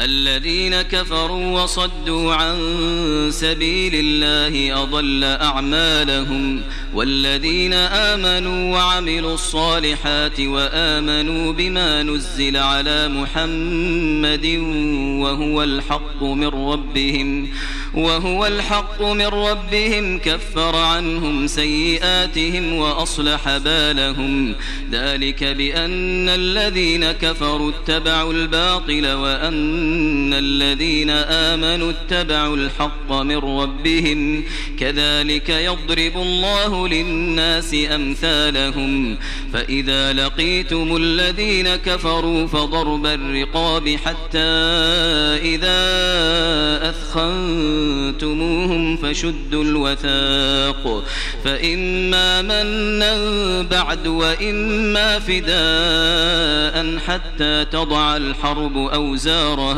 الذين كفروا وصدوا عن سبيل الله أضل أعمالهم والذين آمنوا وعملوا الصالحات وآمنوا بما نزل على محمد وهو الحق من ربهم وهو الحق من ربهم كفر عنهم سيئاتهم وأصلح بالهم ذلك بأن الذين كفروا اتبعوا الباطل وأن الذين آمنوا اتبعوا الحق من ربهم كذلك يضرب الله للناس أمثالهم فإذا لقيتم الذين كفروا فضرب الرقاب حتى إذا أثخنتم فاقتلتموهم فشدوا الوثاق فإما منا بعد وإما فداء حتى تضع الحرب أوزارها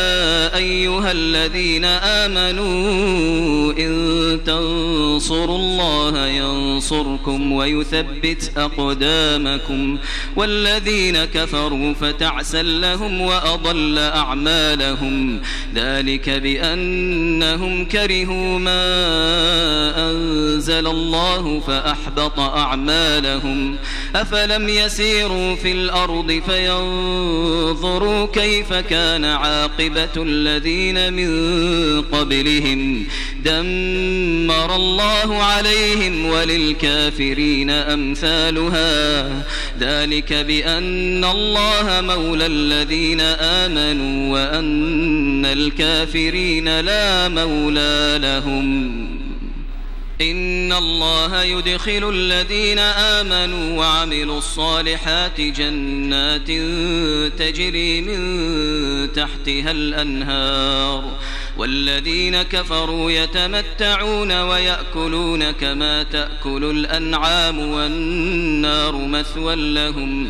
أيها الذين آمنوا إن تنصروا الله ينصركم ويثبت أقدامكم والذين كفروا فتعسا لهم وأضل أعمالهم ذلك بأنهم كرهوا ما أنزل الله فأحبط أعمالهم أفلم يسيروا في الأرض فينظروا كيف كان عاقبة الذين من قبلهم دمر الله عليهم وللكافرين أمثالها. ذلك بأن الله مولى الذين آمنوا وأن الكافرين لا مولى لهم. إن الله يدخل الذين آمنوا وعملوا الصالحات جنات تجري من تحتها الأنهار. والذين كفروا يتمتعون ويأكلون كما تأكل الأنعام والنار مثوى لهم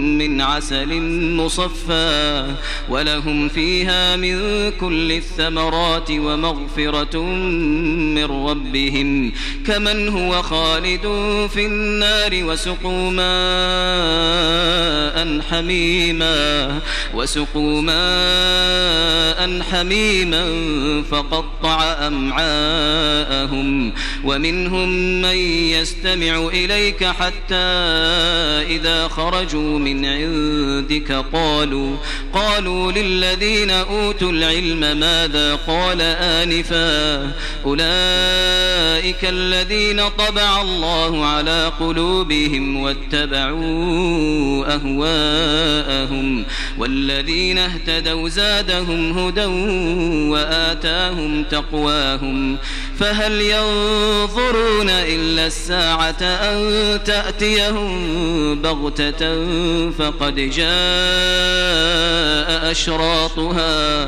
من عسل مصفى ولهم فيها من كل الثمرات ومغفرة من ربهم كمن هو خالد في النار وسقوا ماء حميما وسقوا ماء حميما فقطع أمعاءهم ومنهم من يستمع إليك حتى إذا خرجوا من عندك قالوا قالوا لله الذين أوتوا العلم ماذا؟ قال آنفا أولئك الذين طبع الله على قلوبهم واتبعوا أهواءهم والذين اهتدوا زادهم هدى وآتاهم تقواهم. فهل ينظرون إلا الساعة أن تأتيهم بغتة فقد جاء أشراطها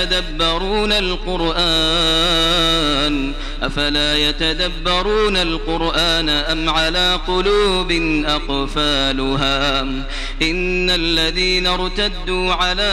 يتدبرون القرآن أفلا يتدبرون القرآن أم على قلوب أقفالها؟ إن الذين ارتدوا على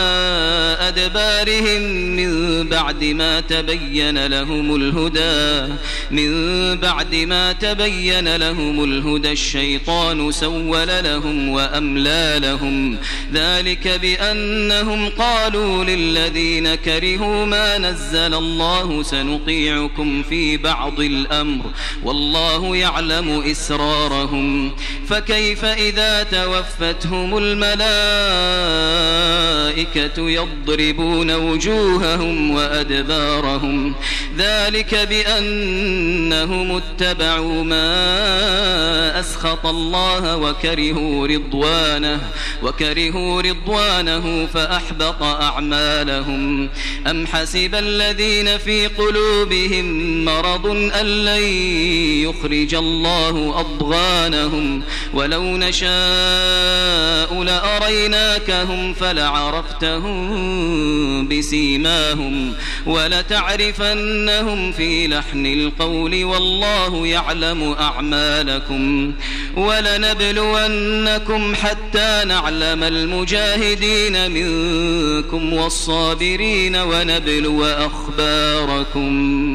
أدبارهم من بعد ما تبين لهم الهدى من بعد ما تبين لهم الهدى الشيطان سول لهم وأملى لهم. ذلك بأنهم قالوا للذين كرهوا ما نزل الله سنطيعكم في بعض الأمر والله يعلم إسرارهم فكيف إذا توفتهم الملائكة يضربون وجوههم وأدبارهم ذلك بأنهم اتبعوا ما أسخط الله وكرهوا رضوانه وكرهوا رضوانه فأحبط أعمالهم أم حسب الذين في قلوبهم مرض أن لن يخرج الله أضغانهم. ولو نشاء لأريناكهم فلعرفتهم بسيماهم. ولتعرفنهم في لحن القول والله يعلم أعمالكم. ولنبلونكم حتى نعلم المجاهدين منكم والصابرين ونبلو أخباركم.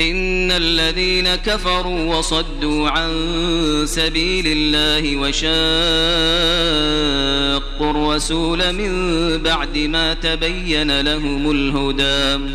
إن الذين كفروا وصدوا عن سبيل الله وشاقوا الرسول من بعد ما تبين لهم الهدى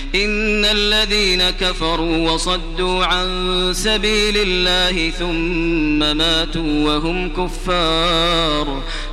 إن الذين كفروا وصدوا عن سبيل الله ثم ماتوا وهم كفار.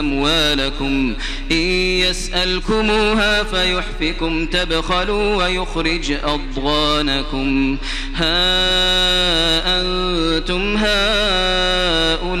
أموالكم. إن يسألكموها فيحفكم. تبخلوا ويخرج أضغانكم. ها أنتم هؤلاء